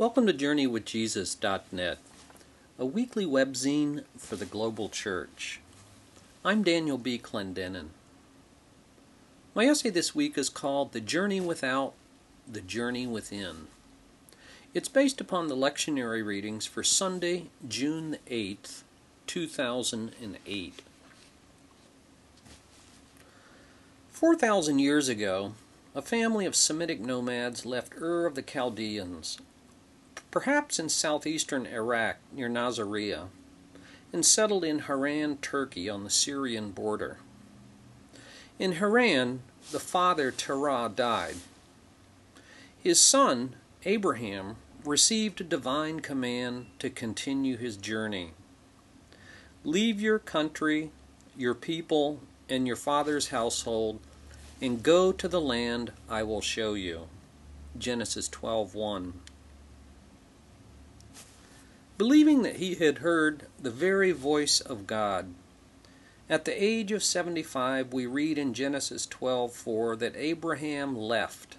Welcome to JourneyWithJesus.net, a weekly webzine for the global church. I'm Daniel B. Clendenin. My essay this week is called The Journey Without, The Journey Within. It's based upon the lectionary readings for Sunday, June 8th, 2008. 4,000 years ago, a family of Semitic nomads left Ur of the Chaldeans, perhaps in southeastern Iraq near Nasiriyah, and settled in Haran, Turkey on the Syrian border. In Haran, the father Terah died. His son, Abraham, received a divine command to continue his journey. Leave your country, your people, and your father's household and go to the land I will show you. Genesis 12:1. Believing that he had heard the very voice of God, at the age of 75 we read in Genesis 12:4 that Abraham left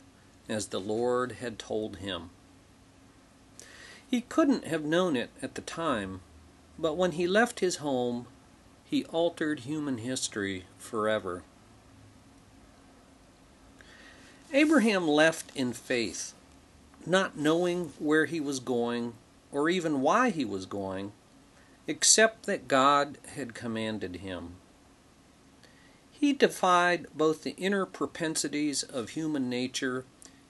as the Lord had told him. He couldn't have known it at the time, but when he left his home, he altered human history forever. Abraham left in faith, not knowing where he was going or even why he was going, except that God had commanded him. He defied both the inner propensities of human nature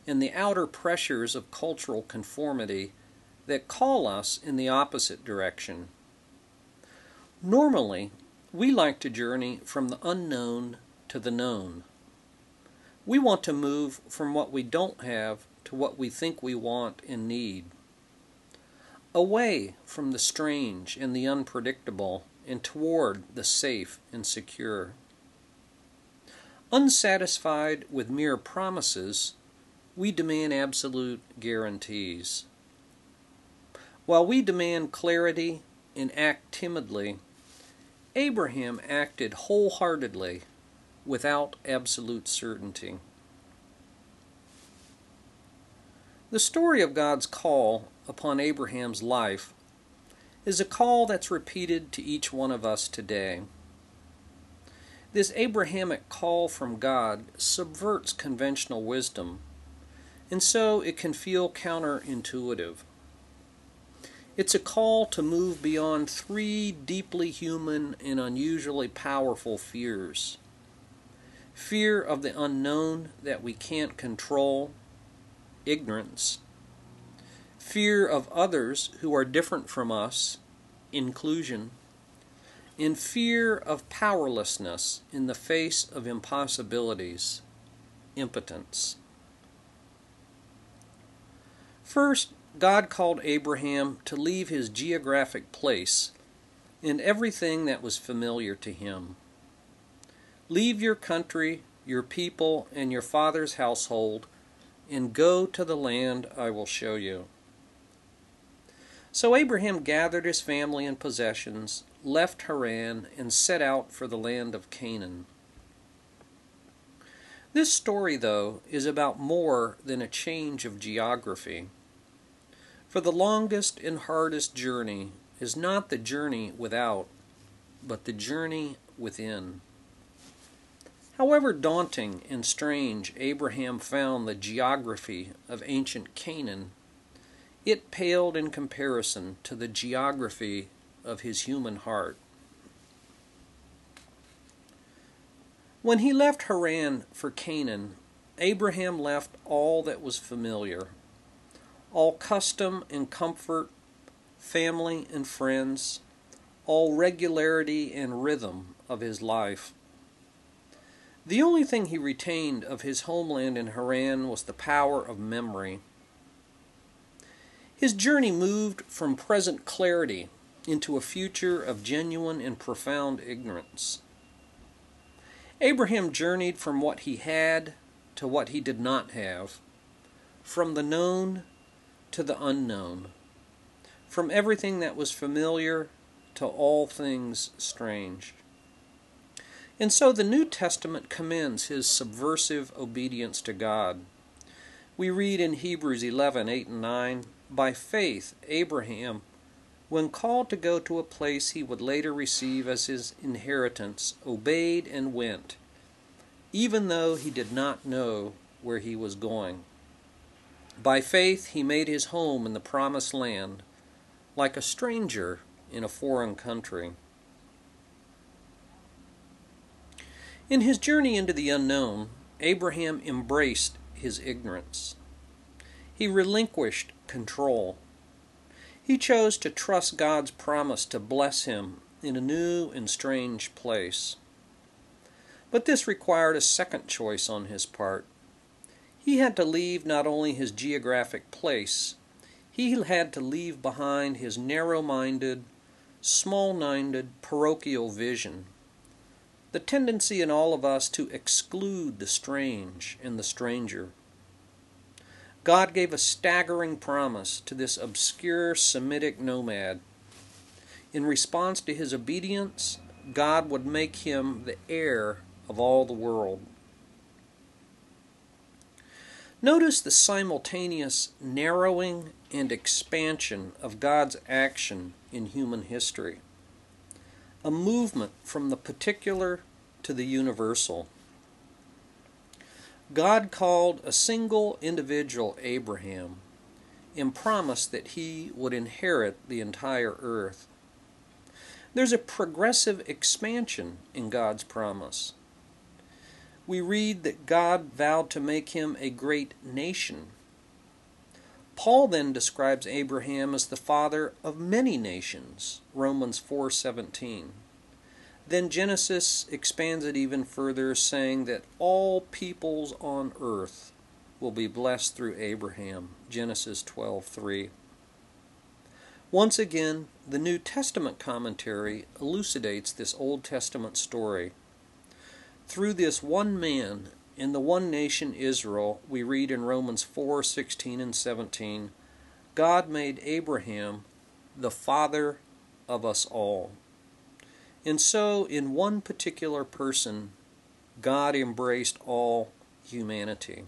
and the outer pressures of cultural conformity that call us in the opposite direction. Normally, we like to journey from the unknown to the known. We want to move from what we don't have to what we think we want and need. Away from the strange and the unpredictable and toward the safe and secure. Unsatisfied with mere promises, we demand absolute guarantees. While we demand clarity and act timidly, Abraham acted wholeheartedly without absolute certainty. The story of God's call upon Abraham's life is a call that's repeated to each one of us today. This Abrahamic call from God subverts conventional wisdom, and so it can feel counterintuitive. It's a call to move beyond three deeply human and unusually powerful fears fear of the unknown that we can't control, ignorance, fear of others who are different from us, inclusion, and fear of powerlessness in the face of impossibilities, impotence. First, God called Abraham to leave his geographic place and everything that was familiar to him. Leave your country, your people, and your father's household, and go to the land I will show you. So Abraham gathered his family and possessions, left Haran, and set out for the land of Canaan. This story, though, is about more than a change of geography. For the longest and hardest journey is not the journey without, but the journey within. However daunting and strange Abraham found the geography of ancient Canaan, it paled in comparison to the geography of his human heart. When he left Haran for Canaan, Abraham left all that was familiar, all custom and comfort, family and friends, all regularity and rhythm of his life. The only thing he retained of his homeland in Haran was the power of memory. His journey moved from present clarity into a future of genuine and profound ignorance. Abraham journeyed from what he had to what he did not have, from the known to the unknown, from everything that was familiar to all things strange. And so the New Testament commends his subversive obedience to God. We read in Hebrews 11 8 and 9 By faith, Abraham, when called to go to a place he would later receive as his inheritance, obeyed and went, even though he did not know where he was going. By faith, he made his home in the promised land, like a stranger in a foreign country. In his journey into the unknown, Abraham embraced his ignorance. He relinquished control. He chose to trust God's promise to bless him in a new and strange place. But this required a second choice on his part. He had to leave not only his geographic place, he had to leave behind his narrow minded, small minded parochial vision the tendency in all of us to exclude the strange and the stranger. God gave a staggering promise to this obscure Semitic nomad. In response to his obedience, God would make him the heir of all the world. Notice the simultaneous narrowing and expansion of God's action in human history a movement from the particular to the universal. God called a single individual Abraham and promised that he would inherit the entire earth. There's a progressive expansion in God's promise. We read that God vowed to make him a great nation Paul then describes Abraham as the father of many nations, Romans 4:17. Then Genesis expands it even further saying that all peoples on earth will be blessed through Abraham, Genesis 12:3. Once again, the New Testament commentary elucidates this Old Testament story. Through this one man, in the one nation Israel, we read in Romans 4 16 and 17, God made Abraham the father of us all. And so, in one particular person, God embraced all humanity.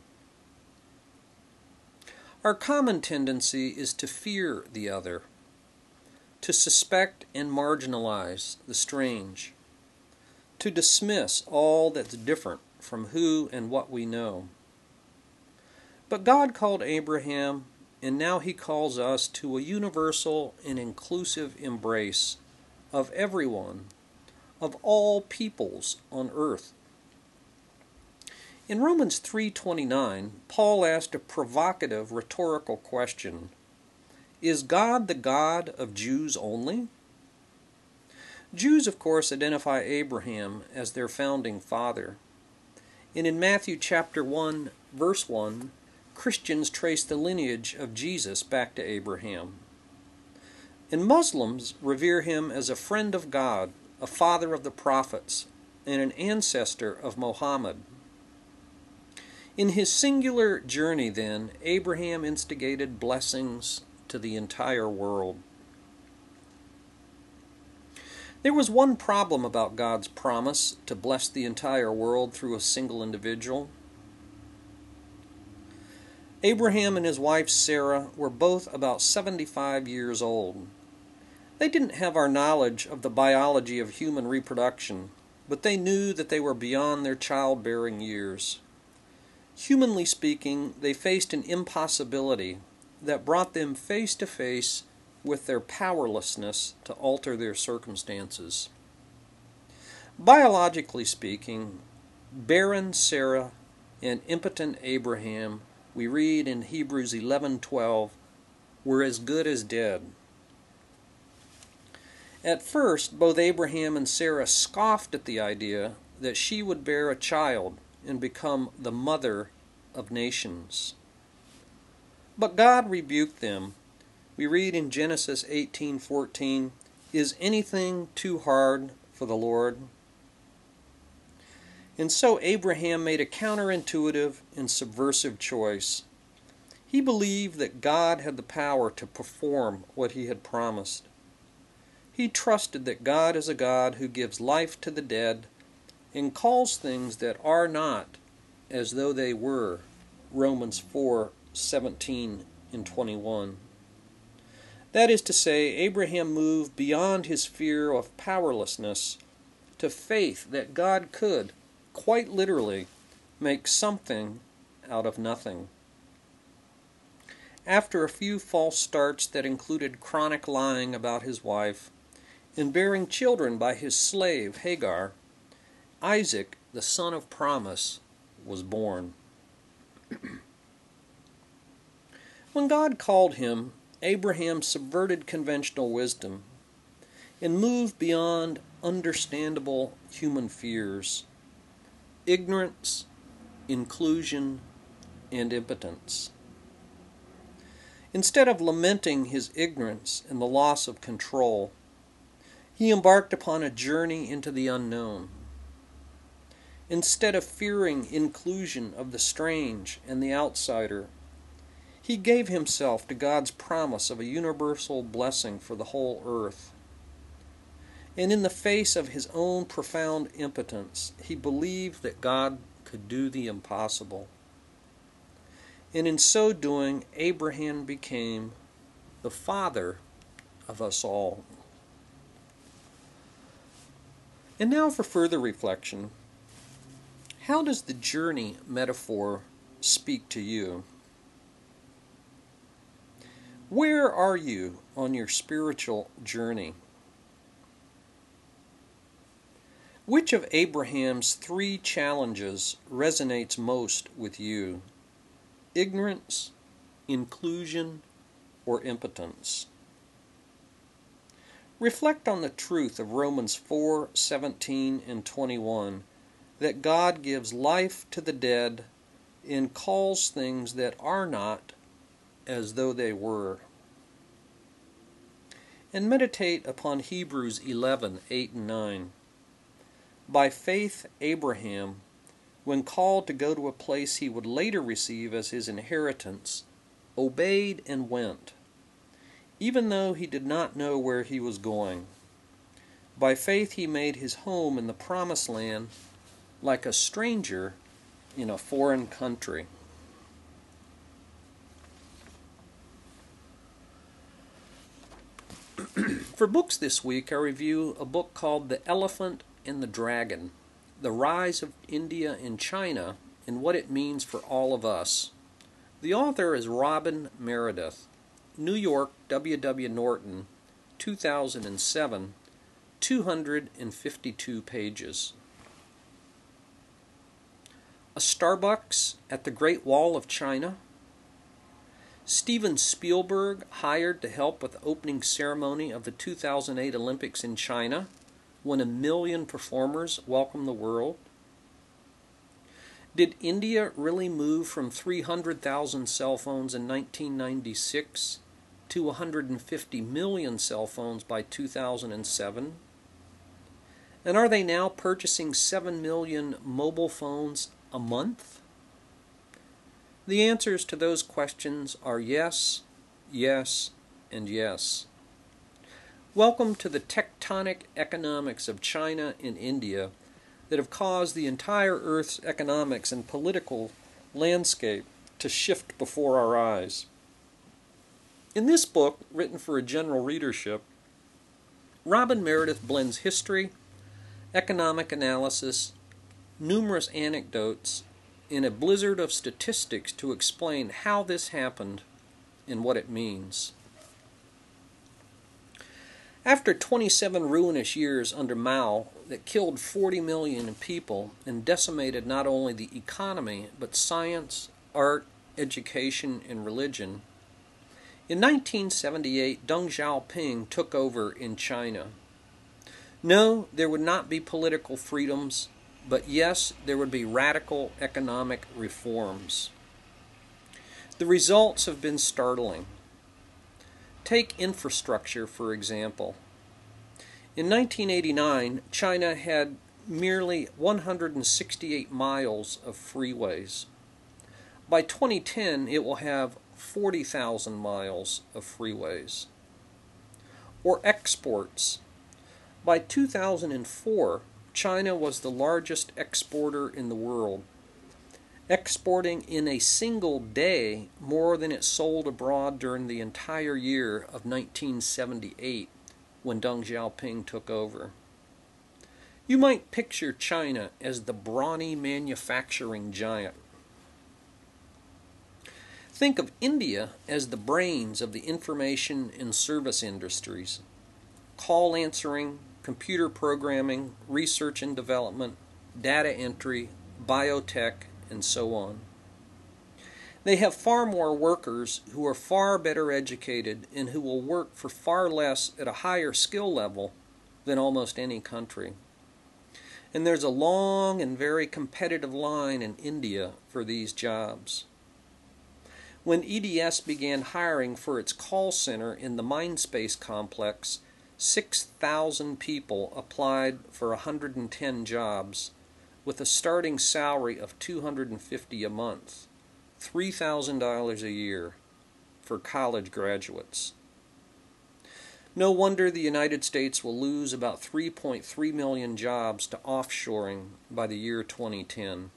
Our common tendency is to fear the other, to suspect and marginalize the strange, to dismiss all that's different from who and what we know. But God called Abraham, and now he calls us to a universal and inclusive embrace of everyone, of all peoples on earth. In Romans 3:29, Paul asked a provocative rhetorical question: Is God the God of Jews only? Jews, of course, identify Abraham as their founding father. And in Matthew chapter 1, verse 1, Christians trace the lineage of Jesus back to Abraham. And Muslims revere him as a friend of God, a father of the prophets, and an ancestor of Mohammed. In his singular journey, then, Abraham instigated blessings to the entire world. There was one problem about God's promise to bless the entire world through a single individual. Abraham and his wife Sarah were both about 75 years old. They didn't have our knowledge of the biology of human reproduction, but they knew that they were beyond their childbearing years. Humanly speaking, they faced an impossibility that brought them face to face with their powerlessness to alter their circumstances. Biologically speaking, barren Sarah and impotent Abraham, we read in Hebrews 11:12, were as good as dead. At first, both Abraham and Sarah scoffed at the idea that she would bear a child and become the mother of nations. But God rebuked them we read in Genesis 18:14, "Is anything too hard for the Lord?" And so Abraham made a counterintuitive and subversive choice. He believed that God had the power to perform what he had promised. He trusted that God is a God who gives life to the dead and calls things that are not as though they were Romans 4:17 and 21. That is to say, Abraham moved beyond his fear of powerlessness to faith that God could, quite literally, make something out of nothing. After a few false starts that included chronic lying about his wife and bearing children by his slave Hagar, Isaac, the son of promise, was born. when God called him, Abraham subverted conventional wisdom and moved beyond understandable human fears ignorance, inclusion, and impotence. Instead of lamenting his ignorance and the loss of control, he embarked upon a journey into the unknown. Instead of fearing inclusion of the strange and the outsider, he gave himself to God's promise of a universal blessing for the whole earth. And in the face of his own profound impotence, he believed that God could do the impossible. And in so doing, Abraham became the father of us all. And now for further reflection. How does the journey metaphor speak to you? Where are you on your spiritual journey? Which of Abraham's three challenges resonates most with you? Ignorance, inclusion, or impotence? Reflect on the truth of Romans 4 17 and 21 that God gives life to the dead and calls things that are not as though they were. And meditate upon Hebrews 11 8 and 9. By faith, Abraham, when called to go to a place he would later receive as his inheritance, obeyed and went, even though he did not know where he was going. By faith, he made his home in the promised land like a stranger in a foreign country. For books this week, I review a book called The Elephant and the Dragon The Rise of India and China and What It Means for All of Us. The author is Robyn Meredith, New York W. W. Norton, 2007, 252 pages. A Starbucks at the Great Wall of China. Steven Spielberg hired to help with the opening ceremony of the 2008 Olympics in China when a million performers welcome the world? Did India really move from 300,000 cell phones in 1996 to 150 million cell phones by 2007? And are they now purchasing 7 million mobile phones a month? The answers to those questions are yes, yes, and yes. Welcome to the tectonic economics of China and India that have caused the entire Earth's economics and political landscape to shift before our eyes. In this book, written for a general readership, Robyn Meredith blends history, economic analysis, numerous anecdotes, and a blizzard of statistics to explain how this happened and what it means. After 27 ruinous years under Mao that killed 40 million people and decimated not only the economy but science, art, education, and religion, in 1978 Deng Xiaoping took over in China. No, there would not be political freedoms, but yes, there would be radical economic reforms. The results have been startling. Take infrastructure, for example. In 1989, China had merely 168 miles of freeways. By 2010, it will have 40,000 miles of freeways. Or exports. By 2004, China was the largest exporter in the world. exporting in a single day more than it sold abroad during the entire year of 1978 when Deng Xiaoping took over. You might picture China as the brawny manufacturing giant. Think of India as the brains of the information and service industries call answering, computer programming, research and development, data entry, biotech, and so on. They have far more workers who are far better educated and who will work for far less at a higher skill level than almost any country. And there's a long and very competitive line in India for these jobs. When EDS began hiring for its call center in the Mindspace complex, 6,000 people applied for 110 jobs with a starting salary of 250 a month, $3,000 a year for college graduates. No wonder the United States will lose about 3.3 million jobs to offshoring by the year 2010.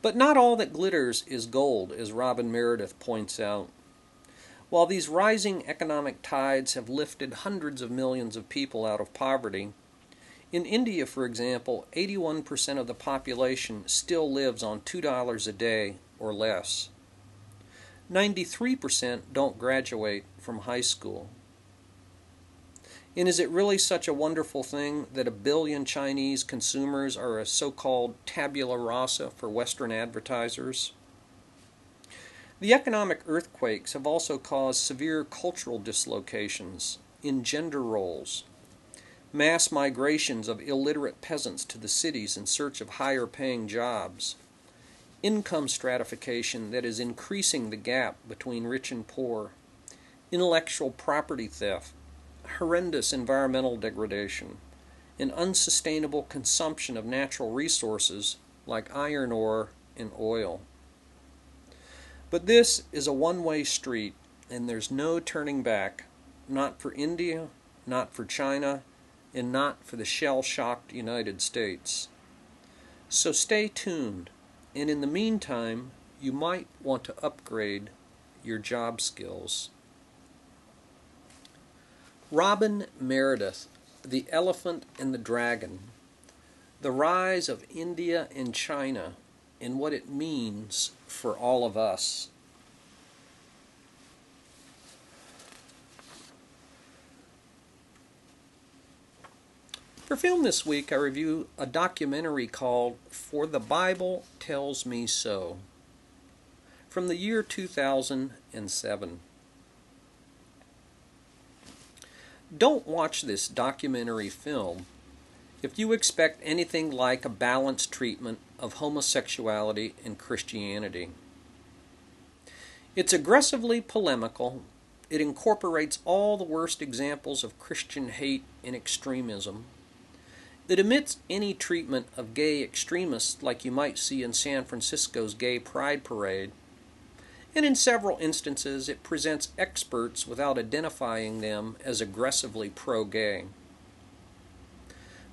But not all that glitters is gold, as Robyn Meredith points out. While these rising economic tides have lifted hundreds of millions of people out of poverty, in India, for example, 81% of the population still lives on $2 a day or less. 93% don't graduate from high school. And is it really such a wonderful thing that a billion Chinese consumers are a so called tabula rasa for Western advertisers? The economic earthquakes have also caused severe cultural dislocations in gender roles, mass migrations of illiterate peasants to the cities in search of higher paying jobs, income stratification that is increasing the gap between rich and poor, intellectual property theft, horrendous environmental degradation, and unsustainable consumption of natural resources like iron ore and oil. But this is a one way street, and there's no turning back, not for India, not for China, and not for the shell shocked United States. So stay tuned, and in the meantime, you might want to upgrade your job skills. Robyn Meredith, The Elephant and the Dragon The Rise of India and China and What It Means for All of Us. For film this week, I review a documentary called For the Bible Tells Me So from the year 2007. Don't watch this documentary film if you expect anything like a balanced treatment of homosexuality and Christianity. It's aggressively polemical. It incorporates all the worst examples of Christian hate and extremism It omits any treatment of gay extremists like you might see in San Francisco's Gay Pride Parade. And in several instances, it presents experts without identifying them as aggressively pro gay.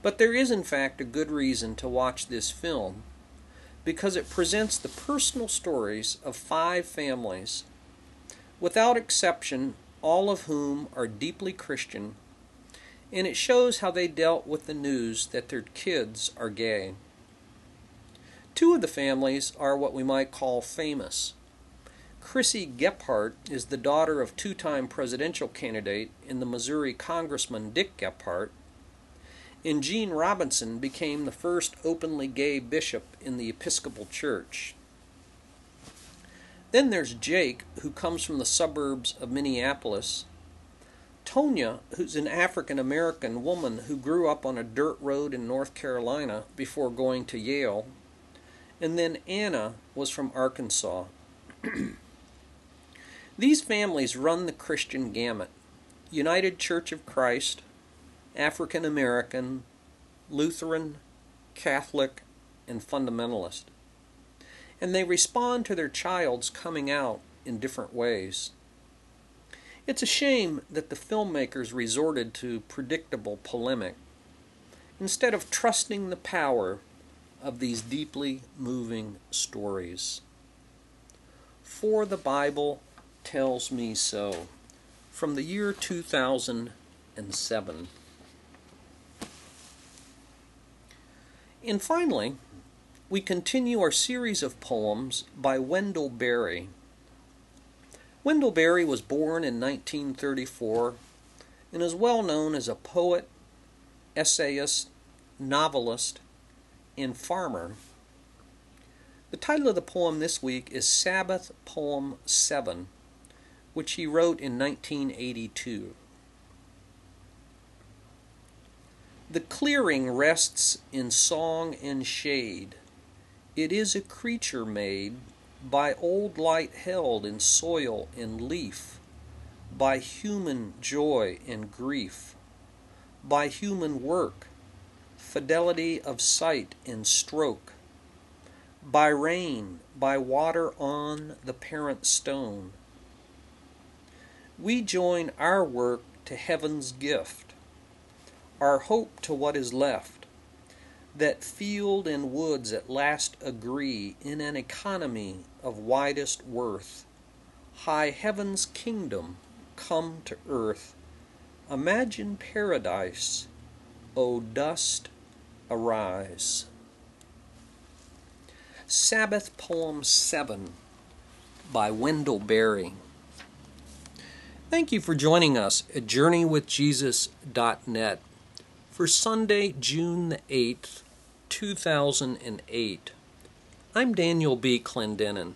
But there is, in fact, a good reason to watch this film because it presents the personal stories of five families, without exception, all of whom are deeply Christian and it shows how they dealt with the news that their kids are gay. Two of the families are what we might call famous. Chrissy Gephardt is the daughter of two time presidential candidate and the Missouri Congressman Dick Gephardt, and Gene Robinson became the first openly gay bishop in the Episcopal Church. Then there's Jake, who comes from the suburbs of Minneapolis Tonya, who's an African American woman who grew up on a dirt road in North Carolina before going to Yale. And then Anna was from Arkansas. These families run the Christian gamut United Church of Christ, African American, Lutheran, Catholic, and fundamentalist. And they respond to their child's coming out in different ways. It's a shame that the filmmakers resorted to predictable polemic. Instead of trusting the power of these deeply moving stories. For the Bible tells me so. From the year 2007. And finally, we continue our series of poems by Wendell Berry. Wendell Berry was born in 1934 and is well known as a poet, essayist, novelist, and farmer. The title of the poem this week is Sabbath Poem 7, which he wrote in 1982. The clearing rests in song and shade. It is a creature made by old light held in soil and leaf, by human joy and grief, by human work, fidelity of sight and stroke, by rain, by water on the parent stone. We join our work to heaven's gift, our hope to what is left, that field and woods at last agree in an economy of widest worth. High heaven's kingdom come to earth. Imagine paradise, O dust, arise. Sabbath Poem 7 by Wendell Berry. Thank you for joining us at JourneyWithJesus.net for Sunday, June the 8th, 2008. I'm Daniel B. Clendenin.